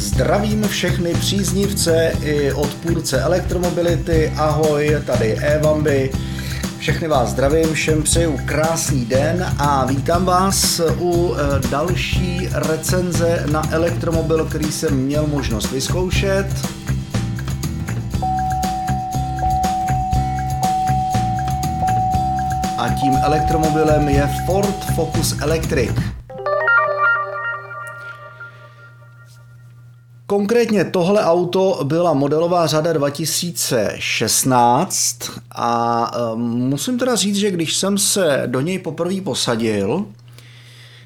Zdravím všechny příznivce i odpůrce elektromobility. Ahoj, tady Evamby. Všechny vás zdravím, všem přeju krásný den a vítám vás u eh, další recenze na elektromobil, který jsem měl možnost vyzkoušet. A tím elektromobilem je Ford Focus Electric. Konkrétně tohle auto byla modelová řada 2016 a ehm, musím teda říct, že když jsem se do něj poprvé posadil,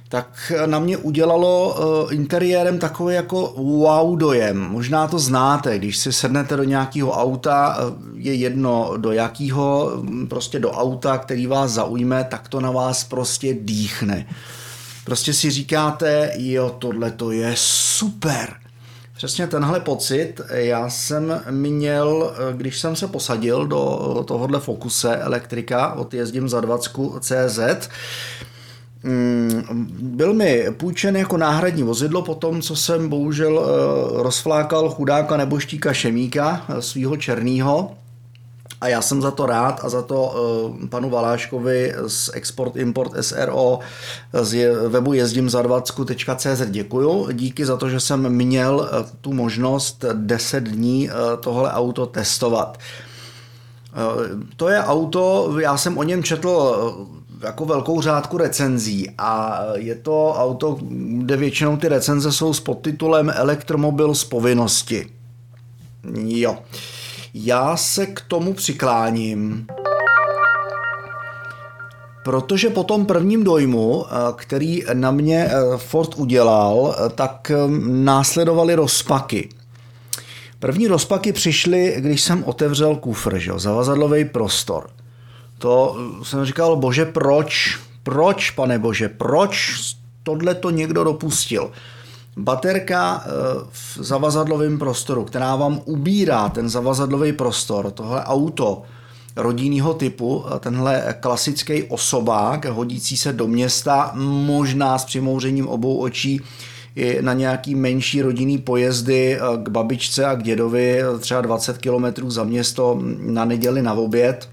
tak na mě udělalo eh, interiérem takový jako wow dojem. Možná to znáte, když si sednete do nějakého auta, eh, je jedno do jakého, hm, prostě do auta, který vás zaujme, tak to na vás prostě dýchne. Prostě si říkáte, jo, tohle to je super. Přesně tenhle pocit já jsem měl, když jsem se posadil do tohohle Focuse elektrika od jezdím za 20 CZ, mm, byl mi půjčen jako náhradní vozidlo po tom, co jsem bohužel eh, rozflákal chudáka neboštíka Šemíka, eh, svého černýho, a já jsem za to rád a za to uh, panu Valáškovi z Export Import SRO z webu jezdím za 20.cz děkuju. Díky za to, že jsem měl uh, tu možnost 10 dní uh, tohle auto testovat. To je auto, já jsem o něm četl jako velkou řádku recenzí a je to auto, kde většinou ty recenze jsou s podtitulem Elektromobil z povinnosti. Jo. Uh, já se k tomu přikláním, protože po tom prvním dojmu, eh, který na mě eh, Ford udělal, eh, tak následovaly rozpaky. První rozpaky přišly, když jsem otevřel kufr, že? zavazadlový prostor. To jsem říkal, bože, proč? Proč, pane bože, proč tohle to někdo dopustil? Baterka eh, v zavazadlovém prostoru, která vám ubírá ten zavazadlový prostor, tohle auto rodinného typu, eh, tenhle klasický osobák, hodící se do města, možná s přimouřením obou očí, i na nějaký menší rodinný pojezdy eh, k babičce a k dědovi, třeba 20 km za město na neděli na oběd,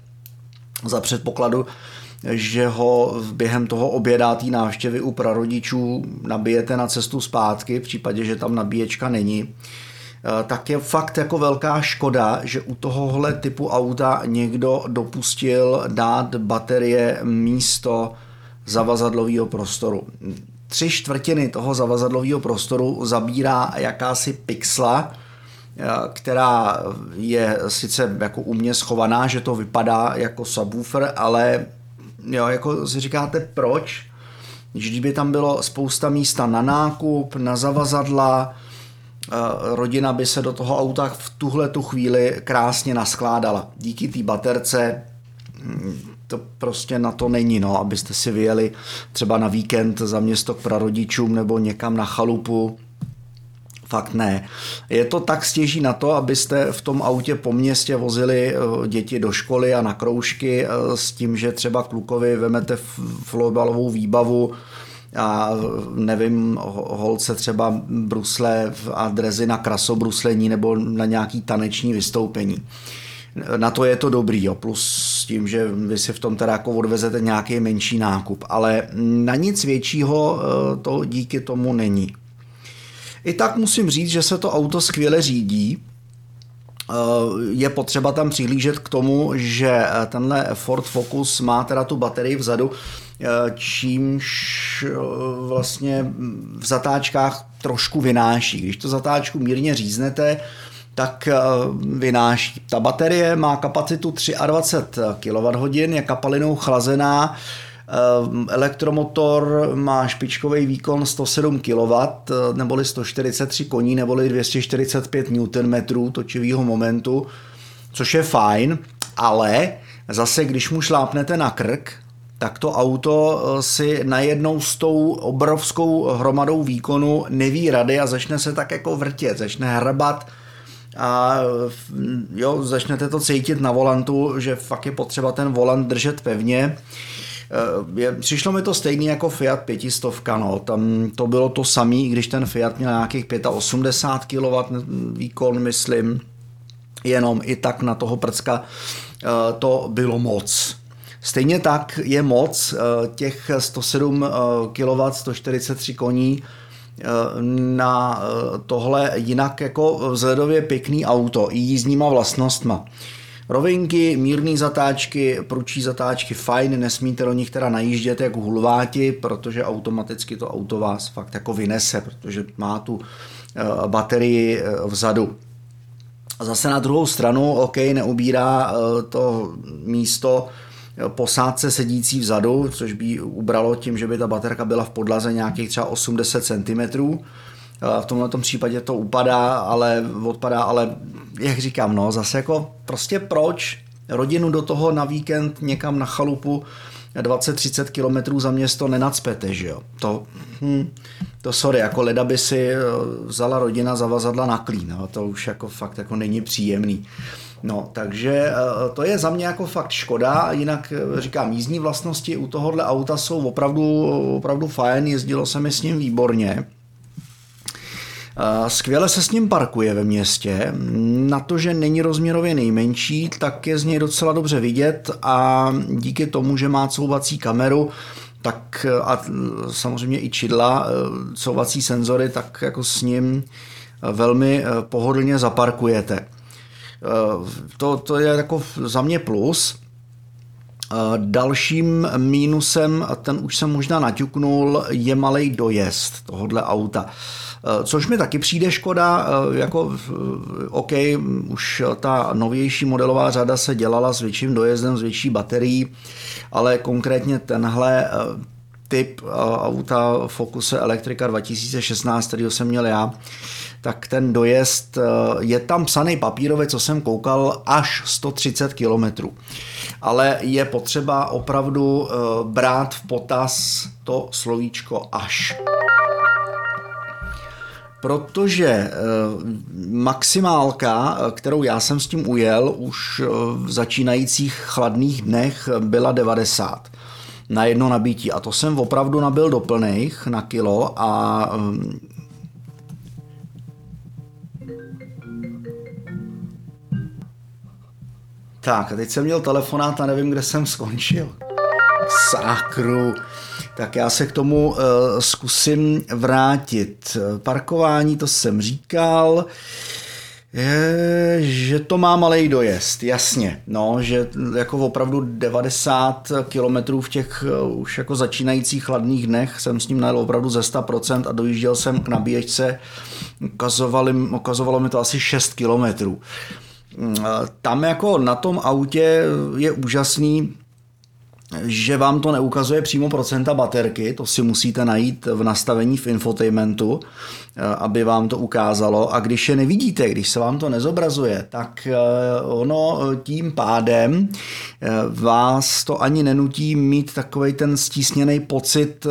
za předpokladu, že ho během toho obědátý návštěvy u prarodičů nabijete na cestu zpátky, v případě, že tam nabíječka není, eh, tak je fakt jako velká škoda, že u tohohle typu auta někdo dopustil dát baterie místo zavazadlového prostoru. Tři čtvrtiny toho zavazadlového prostoru zabírá jakási pixla, eh, která je sice jako u mě schovaná, že to vypadá jako subwoofer, ale Jo, jako si říkáte, proč? Když by tam bylo spousta místa na nákup, na zavazadla, eh, rodina by se do toho auta v tuhle tu chvíli krásně naskládala. Díky té baterce hm, to prostě na to není, no, abyste si vyjeli třeba na víkend za město k prarodičům nebo někam na chalupu, Fakt ne. Je to tak stěží na to, abyste v tom autě po městě vozili eh, děti do školy a na kroužky eh, s tím, že třeba klukovi vemete florbalovou výbavu a nevím, holce třeba brusle a drezy na krasobruslení nebo na nějaký taneční vystoupení. Na to je to dobrý, jo, plus s tím, že vy si v tom teda jako odvezete nějaký menší nákup, ale na nic většího eh, to díky tomu není. I tak musím říct, že se to auto skvěle řídí. Eh, je potřeba tam přihlížet k tomu, že eh, tenhle Ford Focus má teda tu baterii vzadu, eh, čímž vlastně v zatáčkách trošku vynáší. Když to zatáčku mírně říznete, tak vynáší. Ta baterie má kapacitu 23 kWh, je kapalinou chlazená, elektromotor má špičkový výkon 107 kW, eh, neboli 143 koní, neboli 245 Nm točivého momentu, což je fajn, ale zase, když mu šlápnete na krk, tak to auto eh, si najednou s tou obrovskou hromadou výkonu neví rady a začne se tak jako vrtět, začne hrbat a jo, začnete to cítit na volantu, že fakt je potřeba ten volant držet pevně. Je, přišlo mi to stejný jako Fiat 500, no. tam to bylo to samé, když ten Fiat měl nějakých 85 kW výkon, myslím, jenom i tak na toho prcka to bylo moc. Stejně tak je moc těch 107 kW, 143 koní, na tohle jinak jako vzhledově pěkný auto i jízdníma vlastnostma. Rovinky, mírné zatáčky, pručí zatáčky, fajn, nesmíte do nich teda najíždět jako hulváti, protože automaticky to auto vás fakt jako vynese, protože má tu eh, baterii eh, vzadu. Zase na druhou stranu, OK, neubírá eh, to místo posádce sedící vzadu, což by ubralo tím, že by ta baterka byla v podlaze nějakých třeba 80 cm. V tomhle případě to upadá, ale odpadá, ale jak říkám, no, zase jako prostě proč rodinu do toho na víkend někam na chalupu 20-30 kilometrů za město nenacpete, že jo. To, hm, to sorry, jako leda by si eh, vzala rodina zavazadla na klín, no, to už jako fakt jako není příjemný. No, takže eh, to je za mě jako fakt škoda, jinak eh, říkám, jízdní vlastnosti u tohohle auta jsou opravdu, opravdu fajn, jezdilo se mi s ním výborně. Skvěle se s ním parkuje ve městě. Na to, že není rozměrově nejmenší, tak je z něj docela dobře vidět a díky tomu, že má couvací kameru, tak a samozřejmě i čidla, couvací senzory, tak jako s ním velmi pohodlně zaparkujete. To, to je jako za mě plus. Dalším mínusem, a ten už jsem možná naťuknul, je malý dojezd tohohle auta. Eh, což mi taky přijde škoda, eh, jako eh, OK, už ta novější modelová řada se dělala s větším dojezdem, s větší baterií, ale konkrétně tenhle typ auta Focuse Electrica 2016, který jsem měl já, tak ten dojezd je tam psaný papírově, co jsem koukal, až 130 km. Ale je potřeba opravdu brát v potaz to slovíčko až protože eh, maximálka, eh, kterou já jsem s tím ujel už eh, v začínajících chladných dnech, byla 90 na jedno nabítí. A to jsem opravdu nabil do plných na kilo a Tak, a teď jsem měl telefonát a nevím, kde jsem skončil. Sákru tak já se k tomu uh, zkusím vrátit. Parkování, to jsem říkal. Je, že to má malý dojezd, jasně, no, že jako opravdu 90 kilometrů v těch uh, už jako začínajících chladných dnech jsem s ním najel opravdu ze 100% a dojížděl jsem k nabíječce, ukazovali, ukazovalo mi to asi 6 kilometrů. Mm, tam jako na tom autě je úžasný, že vám to neukazuje přímo procenta baterky, to si musíte najít v nastavení v infotainmentu, eh, aby vám to ukázalo. A když je nevidíte, když se vám to nezobrazuje, tak eh, ono tím pádem eh, vás to ani nenutí mít takový ten stísněný pocit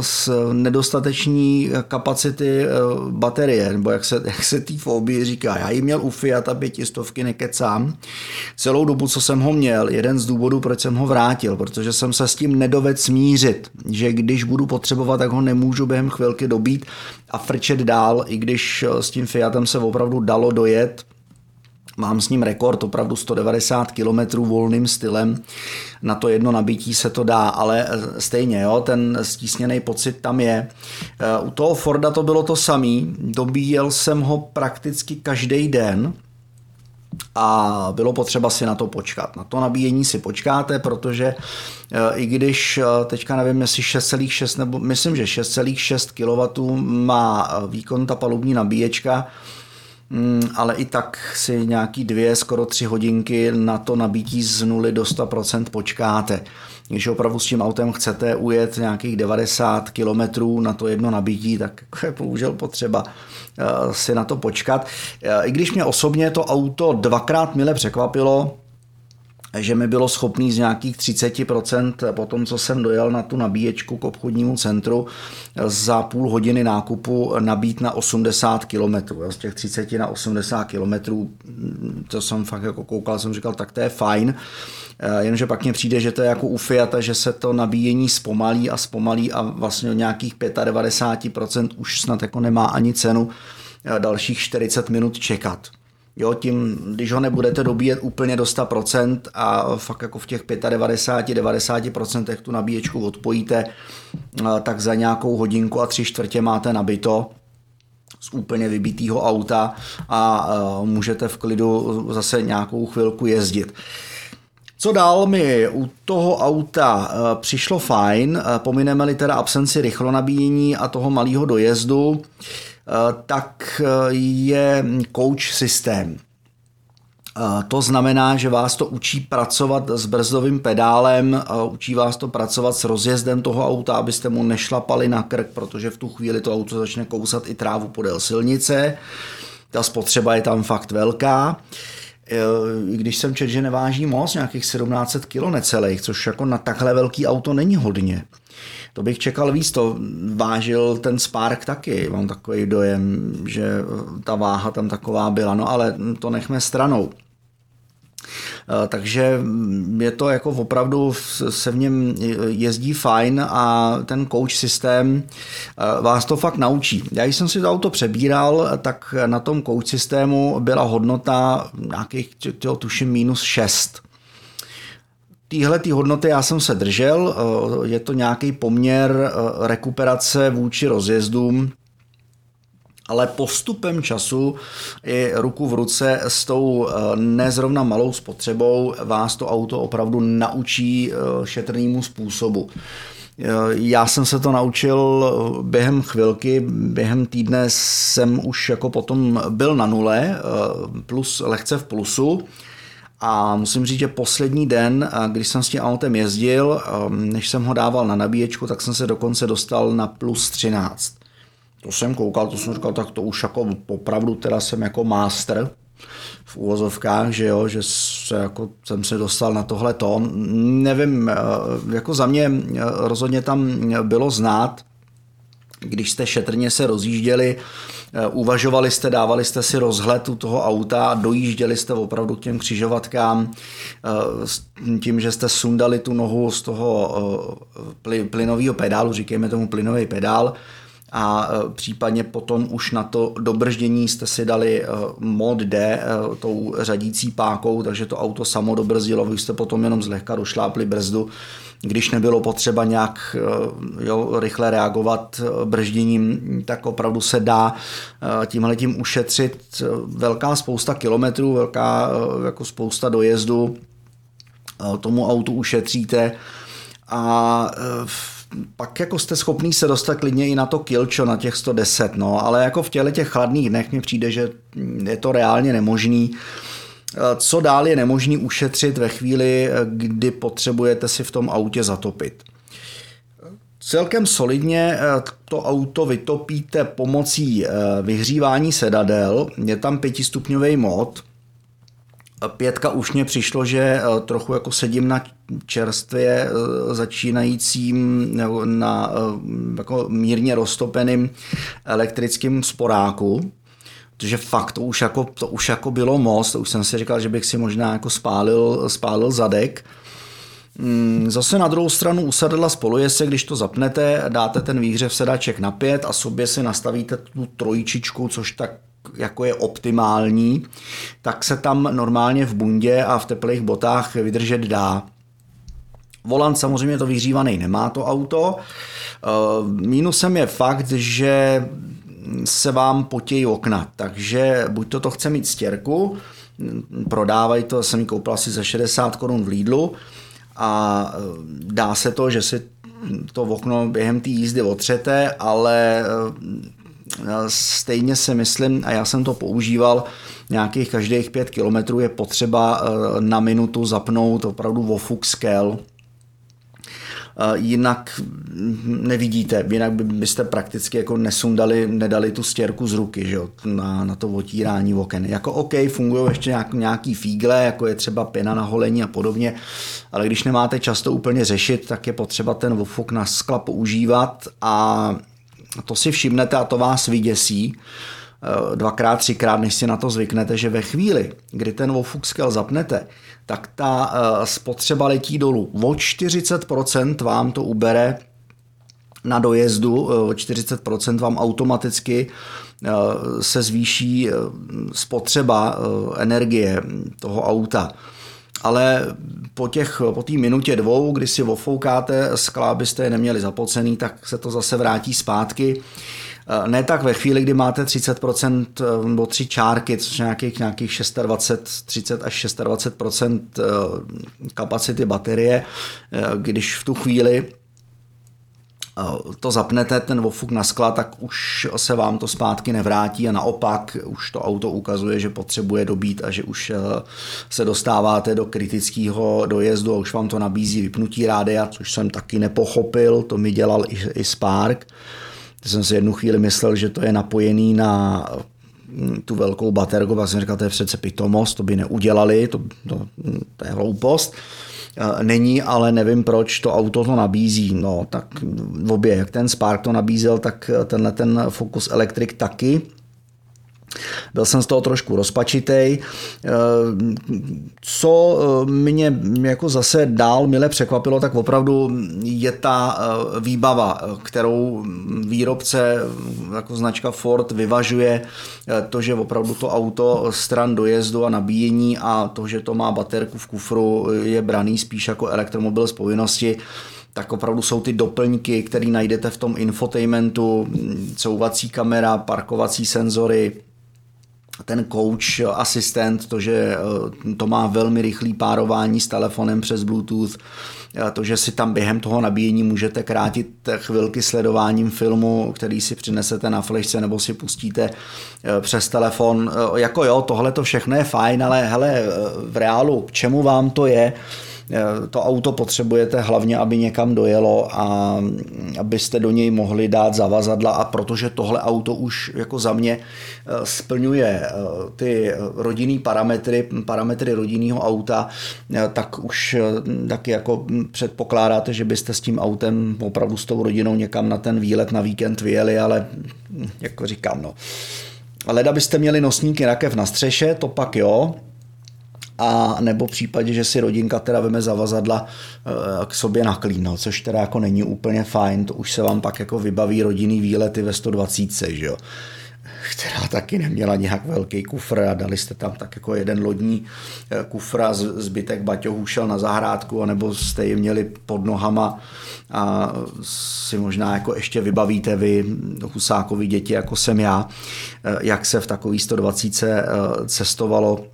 z nedostateční kapacity baterie, nebo jak se, jak se tý fobii říká. Já ji měl u Fiata pětistovky, nekecám. Celou dobu, co jsem ho měl, jeden z důvodů, proč jsem ho vrátil, protože protože jsem se s tím nedoved smířit, že když budu potřebovat, tak ho nemůžu během chvilky dobít a frčet dál, i když eh, s tím Fiatem se opravdu dalo dojet, Mám s ním rekord opravdu 190 km volným stylem. Na to jedno nabití se to dá, ale eh, stejně, jo, ten stísněný pocit tam je. Eh, u toho Forda to bylo to samý. Dobíjel jsem ho prakticky každý den, a bylo potřeba si na to počkat. Na to nabíjení si počkáte, protože eh, i když eh, teďka nevím, jestli 6,6 nebo myslím, že 6,6 kW má eh, výkon ta palubní nabíječka, mm, ale i tak si nějaký dvě, skoro tři hodinky na to nabítí z 0 do 100% počkáte. Když opravdu s tím autem chcete ujet nějakých 90 km na to jedno nabití, tak je bohužel potřeba eh, si na to počkat. Eh, I když mě osobně to auto dvakrát mile překvapilo, že mi bylo schopný z nějakých 30% po tom, co jsem dojel na tu nabíječku k obchodnímu centru, za půl hodiny nákupu nabít na 80 km. Z těch 30 na 80 km, to jsem fakt jako koukal, jsem říkal, tak to je fajn. Eh, jenomže pak mně přijde, že to je jako u Fiata, že se to nabíjení zpomalí a zpomalí a vlastně o nějakých 95% už snad jako nemá ani cenu eh, dalších 40 minut čekat. Jo, tím, když ho nebudete dobíjet úplně do 100% a fakt jako v těch 95-90% tu nabíječku odpojíte, tak za nějakou hodinku a tři čtvrtě máte nabito z úplně vybitého auta a můžete v klidu zase nějakou chvilku jezdit. Co dál mi u toho auta přišlo fajn, pomineme-li teda absenci rychlonabíjení a toho malého dojezdu, Eh, tak eh, je coach systém. Eh, to znamená, že vás to učí pracovat s brzdovým pedálem, učí vás to pracovat s rozjezdem toho auta, abyste mu nešlapali na krk, protože v tu chvíli to auto začne kousat i trávu podél silnice. Ta spotřeba je tam fakt velká. Když jsem četl, že neváží moc, nějakých 1700 kg necelých, což jako na takhle velký auto není hodně. To bych čekal víc, to vážil ten Spark taky, mám takový dojem, že ta váha tam taková byla, no ale to nechme stranou. Eh, takže je to jako opravdu, se v něm jezdí fajn a ten coach systém eh, vás to fakt naučí. Já jsem si to auto přebíral, tak na tom coach systému byla hodnota nějakých, tuším, minus 6 Týhle tý hodnoty já jsem se držel, eh, je to nějaký poměr eh, rekuperace vůči rozjezdům, ale postupem času i ruku v ruce s tou eh, nezrovna malou spotřebou vás to auto opravdu naučí šetrnému způsobu. Já jsem se to naučil během chvilky, během týdne jsem už jako potom byl na nule, plus lehce v plusu. A musím říct, že poslední den, když jsem s tím autem jezdil, um, než jsem ho dával na nabíječku, tak jsem se dokonce dostal na plus 13. To jsem koukal, to jsem říkal, tak to už jako opravdu teda jsem jako master v úvozovkách, že jo, že se jako jsem se dostal na tohle to. Nevím, uh, jako za mě uh, rozhodně tam bylo znát, když jste šetrně se rozjížděli, uvažovali jste, dávali jste si rozhled u toho auta dojížděli jste opravdu k těm křižovatkám eh, s tím, že jste sundali tu nohu z toho eh, plynového pedálu, říkejme tomu plynový pedál, a případně potom už na to dobrždění jste si dali mod D tou řadící pákou, takže to auto samo dobrzdilo, vy jste potom jenom zlehka došlápli brzdu. Když nebylo potřeba nějak jo, rychle reagovat bržděním, tak opravdu se dá tímhle tím ušetřit. Velká spousta kilometrů, velká jako spousta dojezdu, tomu autu ušetříte. A pak jako jste schopný se dostat klidně i na to kilčo, na těch 110, no, ale jako v těle těch chladných dnech mi přijde, že je to reálně nemožný. Eh, co dál je nemožný ušetřit ve chvíli, eh, kdy potřebujete si v tom autě zatopit. Celkem solidně eh, to auto vytopíte pomocí vyhřívání sedadel. Je tam pětistupňový mod. Pětka už mě přišlo, že trochu jako sedím na čerstvě začínajícím na jako mírně roztopeným elektrickým sporáku protože fakt to už jako, to už jako bylo moc, to už jsem si říkal, že bych si možná jako spálil, spálil zadek. Mm, zase na druhou stranu usadla se, když to zapnete, dáte ten výhřev sedaček na pět a sobě si nastavíte tu trojičičku, což tak jako je optimální, tak se tam normálně v bundě a v teplých botách vydržet dá. Volant samozřejmě to vyhřívaný nemá to auto. Eh, mínusem je fakt, že se vám potějí okna, takže buď to to chce mít stěrku, prodávají to, jsem ji koupil asi za 60 korun v Lidlu a e, dá se to, že si to okno během té jízdy otřete, ale e, stejně si myslím, a já jsem to používal, nějakých každých pět kilometrů je potřeba e, na minutu zapnout opravdu vofuk skel, jinak nevidíte, jinak byste prakticky jako nesundali, nedali tu stěrku z ruky že jo, na, na to otírání oken. Jako OK, fungují ještě nějak, nějaký fígle, jako je třeba pěna na holení a podobně, ale když nemáte často úplně řešit, tak je potřeba ten ofuk na skla používat a to si všimnete a to vás vyděsí, Eh, dvakrát, třikrát, než si na to zvyknete, že ve chvíli, kdy ten Scale zapnete, tak ta eh, spotřeba letí dolů. O 40% vám to ubere na dojezdu, eh, o 40% vám automaticky se zvýší spotřeba energie toho auta. Ale po těch, po té minutě dvou, kdy si ofoukáte skla, byste je neměli zapocený, tak se to zase vrátí zpátky. Eh, ne tak ve chvíli, kdy máte 30% eh, nebo tři čárky, což nějakých, nějakých 26, 30 až 26% eh, kapacity baterie, když v tu chvíli to zapnete, ten ofuk na skla, tak už se vám to zpátky nevrátí a naopak už to auto ukazuje, že potřebuje dobít a že už se dostáváte do kritického dojezdu a už vám to nabízí vypnutí rádia, což jsem taky nepochopil, to mi dělal i, i Spark. Jsem si jednu chvíli myslel, že to je napojený na mm, tu velkou baterku, a jsem říkal, to je přece pitomost, to by neudělali, to, to, to je hloupost. Není, ale nevím, proč to auto to nabízí. No, tak v obě, jak ten Spark to nabízel, tak tenhle ten Focus Electric taky. Byl jsem z toho trošku rozpačitej. Eh, co eh, mě jako zase dál mile překvapilo, tak opravdu je ta eh, výbava, kterou výrobce jako značka Ford vyvažuje to, že opravdu to auto stran dojezdu a nabíjení a to, že to má baterku v kufru, je braný spíš jako elektromobil z povinnosti tak opravdu jsou ty doplňky, které najdete v tom infotainmentu, couvací kamera, parkovací senzory, ten coach, asistent, to, že eh, to má velmi rychlý párování s telefonem přes Bluetooth, eh, to, že si tam během toho nabíjení můžete krátit chvilky sledováním filmu, který si přinesete na flešce nebo si pustíte eh, přes telefon. Jako jo, tohle to všechno je fajn, ale hele, v reálu, k čemu vám to je? Eh, to auto potřebujete hlavně, aby někam dojelo a abyste do něj mohli dát zavazadla a protože tohle auto už jako za mě eh, splňuje eh, ty rodinný parametry, parametry rodinného auta, tak už taky jako předpokládáte, že byste s tím autem opravdu s tou rodinou někam na ten výlet na víkend vyjeli, ale hm, jako říkám, no. Leda byste měli nosníky rakev na střeše, to pak jo, a nebo v případě, že si rodinka teda veme zavazadla eh, k sobě na klín, no, což teda jako není úplně fajn, to už se vám pak jako vybaví rodinný výlety ve 120, že jo? Která taky neměla nějak velký kufr a dali jste tam tak jako jeden lodní eh, kufr a zbytek baťohů šel na zahrádku, anebo jste je měli pod nohama a si možná jako ještě vybavíte vy husákovi děti, jako jsem já, eh, jak se v takový 120 cestovalo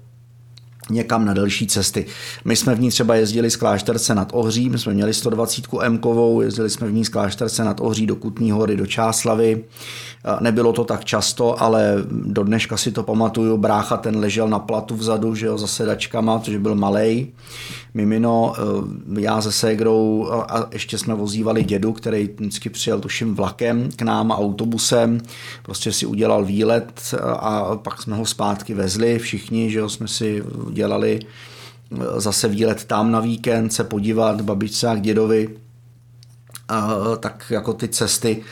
někam na delší cesty. My jsme v ní třeba jezdili z Klášterce nad Ohří, my jsme měli 120 M, jezdili jsme v ní z Klášterce nad Ohří do Kutní hory, do Čáslavy. Nebylo to tak často, ale do dneška si to pamatuju. Brácha ten ležel na platu vzadu, že jo, za sedačkama, protože byl malej. Mimino, eh, já se ségrou a ještě jsme vozívali dědu, který vždycky přijel tuším vlakem k nám autobusem. Prostě si udělal výlet a pak jsme ho zpátky vezli všichni, že jo, jsme si dělali eh, zase výlet tam na víkend, se podívat babičce a k dědovi. A, tak jako ty cesty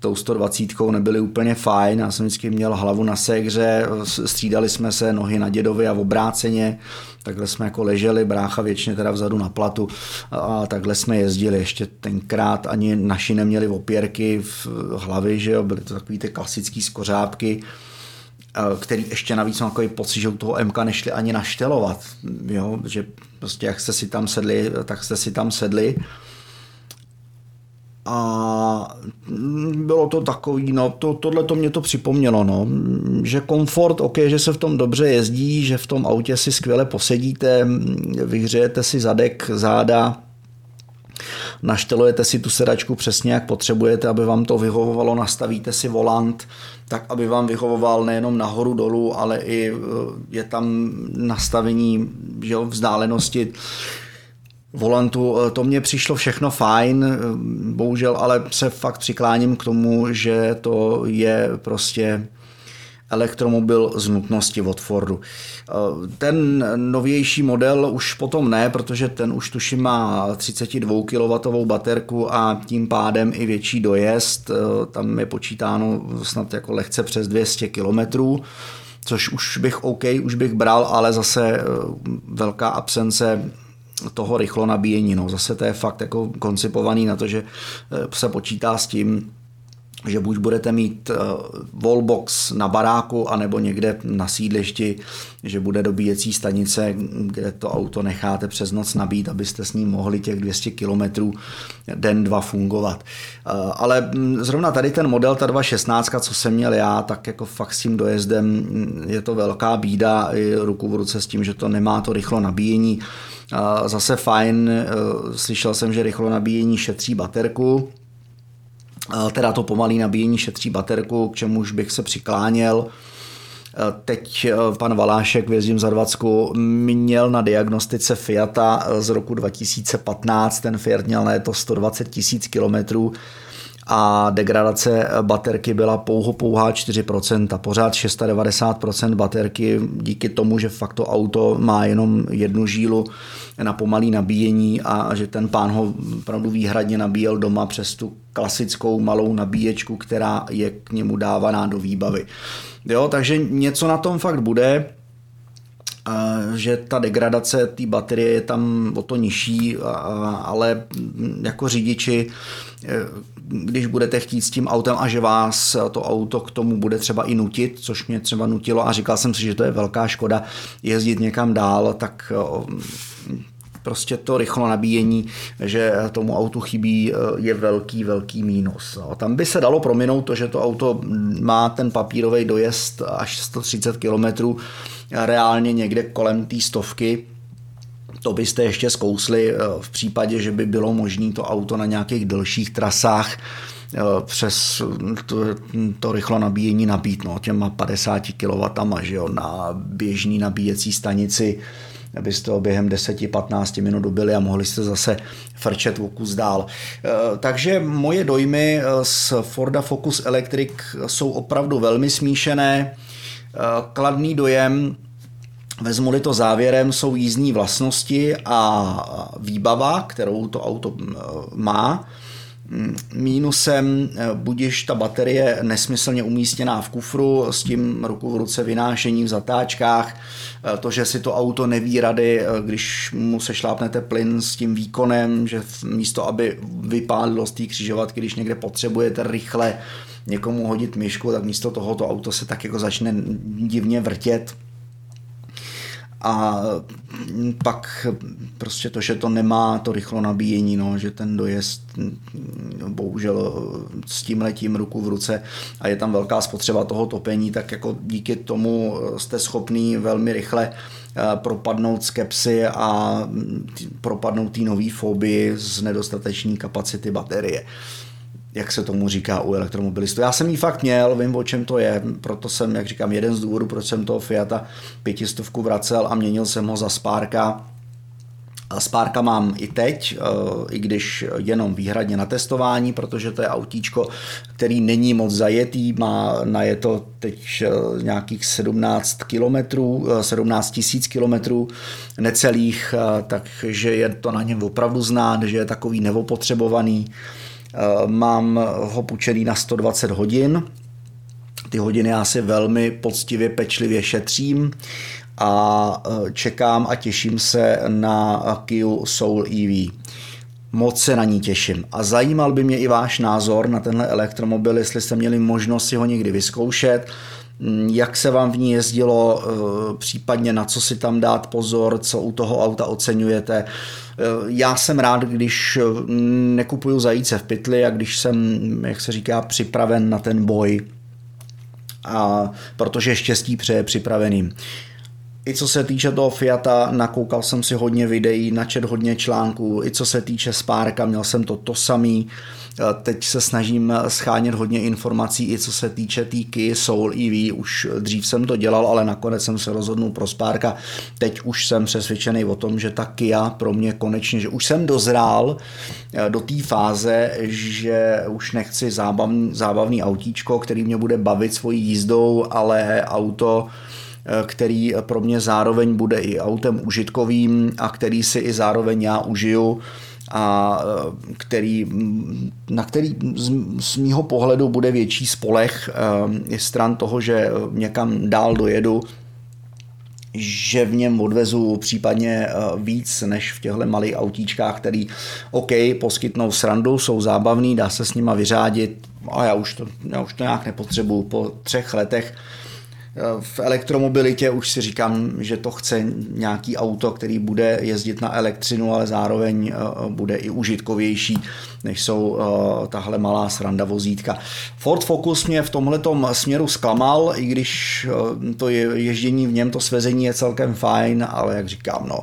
tou 120 nebyly úplně fajn. Já jsem vždycky měl hlavu na segře, střídali jsme se nohy na dědovi a v obráceně. Takhle jsme jako leželi, brácha většině teda vzadu na platu a takhle jsme jezdili. Ještě tenkrát ani naši neměli opěrky v hlavě, že jo, byly to takový ty klasický skořápky který ještě navíc mám takový pocit, že u toho MK nešli ani naštelovat, jo, že prostě jak jste si tam sedli, tak jste si tam sedli. A bylo to takový, no to, tohle to mě to připomnělo, no, že komfort, ok, že se v tom dobře jezdí, že v tom autě si skvěle posedíte, vyhřejete si zadek, záda, naštelujete si tu sedačku přesně, jak potřebujete, aby vám to vyhovovalo, nastavíte si volant, tak aby vám vyhovoval nejenom nahoru dolů, ale i je tam nastavení že jo, vzdálenosti volantu. To mně přišlo všechno fajn, bohužel ale se fakt přikláním k tomu, že to je prostě elektromobil z nutnosti od Fordu. Ten novější model už potom ne, protože ten už tuším má 32 kW baterku a tím pádem i větší dojezd. Tam je počítáno snad jako lehce přes 200 km což už bych OK, už bych bral, ale zase velká absence toho rychlo nabíjení. No. Zase to je fakt jako koncipovaný na to, že se počítá s tím, že buď budete mít uh, wallbox na baráku, anebo někde na sídlišti, že bude dobíjecí stanice, kde to auto necháte přes noc nabít, abyste s ním mohli těch 200 km den, dva fungovat. Uh, ale mm, zrovna tady ten model, ta 216, co jsem měl já, tak jako fakt s tím dojezdem mm, je to velká bída i ruku v ruce s tím, že to nemá to rychlo nabíjení. Uh, zase fajn, slyšel jsem, že rychlo nabíjení šetří baterku, teda to pomalý nabíjení šetří baterku, k čemuž bych se přikláněl. Teď eh, pan Valášek, vězím za Dvacku, měl na diagnostice Fiata z roku 2015, ten Fiat měl na to 120 tisíc kilometrů a degradace baterky byla pouho pouhá 4%, pořád 690% baterky díky tomu, že fakt to auto má jenom jednu žílu na pomalý nabíjení a že ten pán ho opravdu výhradně nabíjel doma přes tu klasickou malou nabíječku, která je k němu dávaná do výbavy. Jo, takže něco na tom fakt bude, že ta degradace té baterie je tam o to nižší, ale jako řidiči, e, když budete chtít s tím autem a že vás to auto k tomu bude třeba i nutit, což mě třeba nutilo a říkal jsem si, že to je velká škoda jezdit někam dál, tak prostě to rychlo nabíjení, že tomu autu chybí, eh, je velký, velký mínus. No, tam by se dalo prominout to, že to auto má ten papírový dojezd až 130 km, reálně někde kolem té stovky, to byste ještě zkousli eh, v případě, že by bylo možné to auto na nějakých delších trasách eh, přes to, to rychlo nabíjení nabít no, těma 50 kW že jo, na běžný nabíjecí stanici abyste ho během 10-15 minut dobili a mohli jste zase frčet o kus dál. Eh, takže moje dojmy z Forda Focus Electric jsou opravdu velmi smíšené. Kladný dojem Vezmu-li to závěrem, jsou jízdní vlastnosti a výbava, kterou to auto má. Mínusem e, budiš ta baterie nesmyslně umístěná v kufru, s tím ruku v ruce vynášení v zatáčkách, e, to, že si to auto neví rady, e, když mu se šlápnete plyn s tím výkonem, že místo, aby vypálilo z té křižovatky, když někde potřebujete rychle někomu hodit myšku, tak místo toho to auto se tak jako začne divně vrtět a pak prostě to, že to nemá to rychlo nabíjení, no, že ten dojezd no, bohužel s tím letím ruku v ruce a je tam velká spotřeba toho topení, tak jako díky tomu jste schopný velmi rychle eh, propadnout skepsy a propadnout té nové fobii z nedostateční kapacity baterie jak se tomu říká u elektromobilistů. Já jsem ji fakt měl, vím, o čem to je, proto jsem, jak říkám, jeden z důvodů, proč jsem toho Fiata pětistovku vracel a měnil jsem ho za Sparka. Sparka mám i teď, eh, i když jenom výhradně na testování, protože to je autíčko, který není moc zajetý, má na je to teď eh, nějakých 17 kilometrů, 17 tisíc kilometrů necelých, eh, takže je to na něm opravdu znát, že je takový nevopotřebovaný. Eh, mám ho půjčený na 120 hodin. Ty hodiny já si velmi poctivě, pečlivě šetřím a eh, čekám a těším se na Kia Soul EV. Moc se na ní těším. A zajímal by mě i váš názor na tenhle elektromobil, jestli jste měli možnost si ho někdy vyzkoušet, jak se vám v ní jezdilo, eh, případně na co si tam dát pozor, co u toho auta oceňujete. Eh, já jsem rád, když eh, nekupuju zajíce v pytli a když jsem, jak se říká, připraven na ten boj. A protože štěstí přeje připraveným. I co se týče toho Fiata, nakoukal jsem si hodně videí, načet hodně článků, i co se týče Sparka, měl jsem to to samý. Teď se snažím schánět hodně informací, i co se týče Kia Soul EV. Už dřív jsem to dělal, ale nakonec jsem se rozhodnul pro Sparka. Teď už jsem přesvědčený o tom, že ta Kia pro mě konečně, že už jsem dozrál eh, do té fáze, že už nechci zábavný, zábavný autíčko, který mě bude bavit svojí jízdou, ale auto, eh, který pro mě zároveň bude i autem užitkovým a který si i zároveň já užiju a e, který, na který z, z mýho pohledu bude větší spolech je stran toho, že někam dál dojedu, že v něm odvezu případně e, víc než v těchto malých autíčkách, který OK, poskytnou srandu, jsou zábavný, dá se s nima vyřádit a já už to, já už to nějak nepotřebuju. Po třech letech v elektromobilitě už si říkám, že to chce nějaký auto, který bude jezdit na elektřinu, ale zároveň eh, bude i užitkovější, než jsou eh, tahle malá sranda vozítka. Ford Focus mě v tomhle směru zklamal, i když eh, to ježdění v něm, to svezení je celkem fajn, ale jak říkám, no.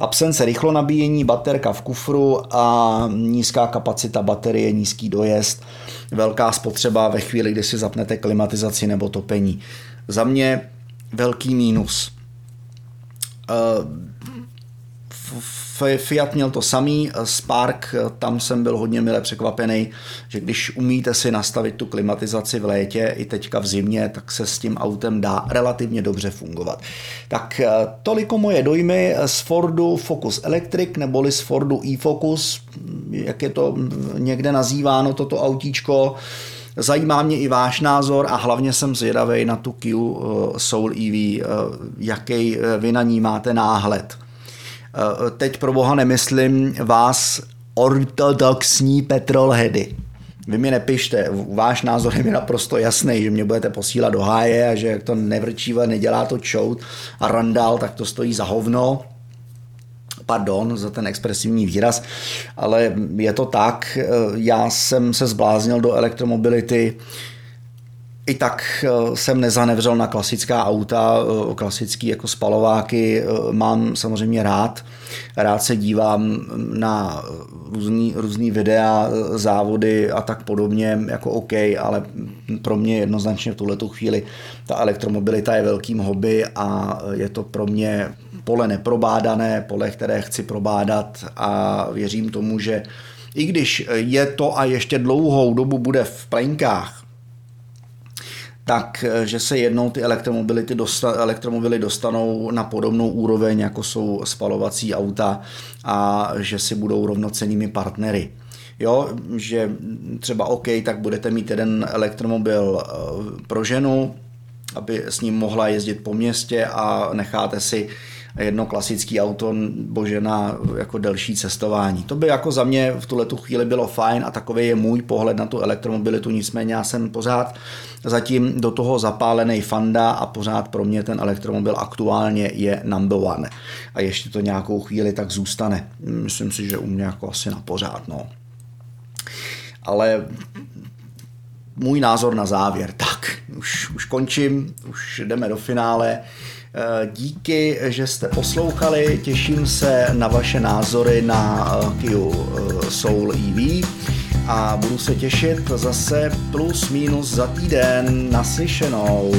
Absence rychlo nabíjení, baterka v kufru a nízká kapacita baterie, nízký dojezd, velká spotřeba ve chvíli, kdy si zapnete klimatizaci nebo topení. Za mě velký mínus. Eh, Fiat měl to samý, Spark, tam jsem byl hodně milé překvapený, že když umíte si nastavit tu klimatizaci v létě i teďka v zimě, tak se s tím autem dá relativně dobře fungovat. Tak eh, toliko moje dojmy z Fordu Focus Electric neboli z Fordu e-Focus, jak je to někde nazýváno toto autíčko. Zajímá mě i váš názor a hlavně jsem zvědavý na tu Kia eh, Soul EV, eh, jaký eh, vy na ní máte náhled. Teď pro boha nemyslím vás ortodoxní petrolheady. Vy mi nepište, váš názor je mi naprosto jasný, že mě budete posílat do háje a že jak to nevrčíva, nedělá to čout a randál, tak to stojí za hovno pardon za ten expresivní výraz, ale je to tak, já jsem se zbláznil do elektromobility, i tak eh, jsem nezanevřel na klasická auta, eh, klasický jako spalováky, eh, mám samozřejmě rád. Rád se dívám na různý, různý videa, závody a tak podobně, jako OK, ale pro mě jednoznačně v tuhle chvíli ta elektromobilita je velkým hobby a je to pro mě pole neprobádané, pole, které chci probádat a věřím tomu, že i když je to a ještě dlouhou dobu bude v plenkách, tak že se jednou ty elektromobility dosta, elektromobily dostanou na podobnou úroveň, jako jsou spalovací auta a že si budou rovnocenými partnery. Jo, že třeba OK, tak budete mít jeden elektromobil eh, pro ženu, aby s ním mohla jezdit po městě a necháte si jedno klasický auto, bože, na jako delší cestování. To by jako za mě v tuhle tu chvíli bylo fajn a takový je můj pohled na tu elektromobilitu, nicméně já jsem pořád zatím do toho zapálený fanda a pořád pro mě ten elektromobil aktuálně je number one. A ještě to nějakou chvíli tak zůstane. Myslím si, že u mě jako asi na pořád, no. Ale můj názor na závěr. Tak, už, už končím, už jdeme do finále. Eh, díky, že jste poslouchali, těším se na vaše názory na eh, Kia eh, Soul EV a budu se těšit zase plus minus za týden naslyšenou.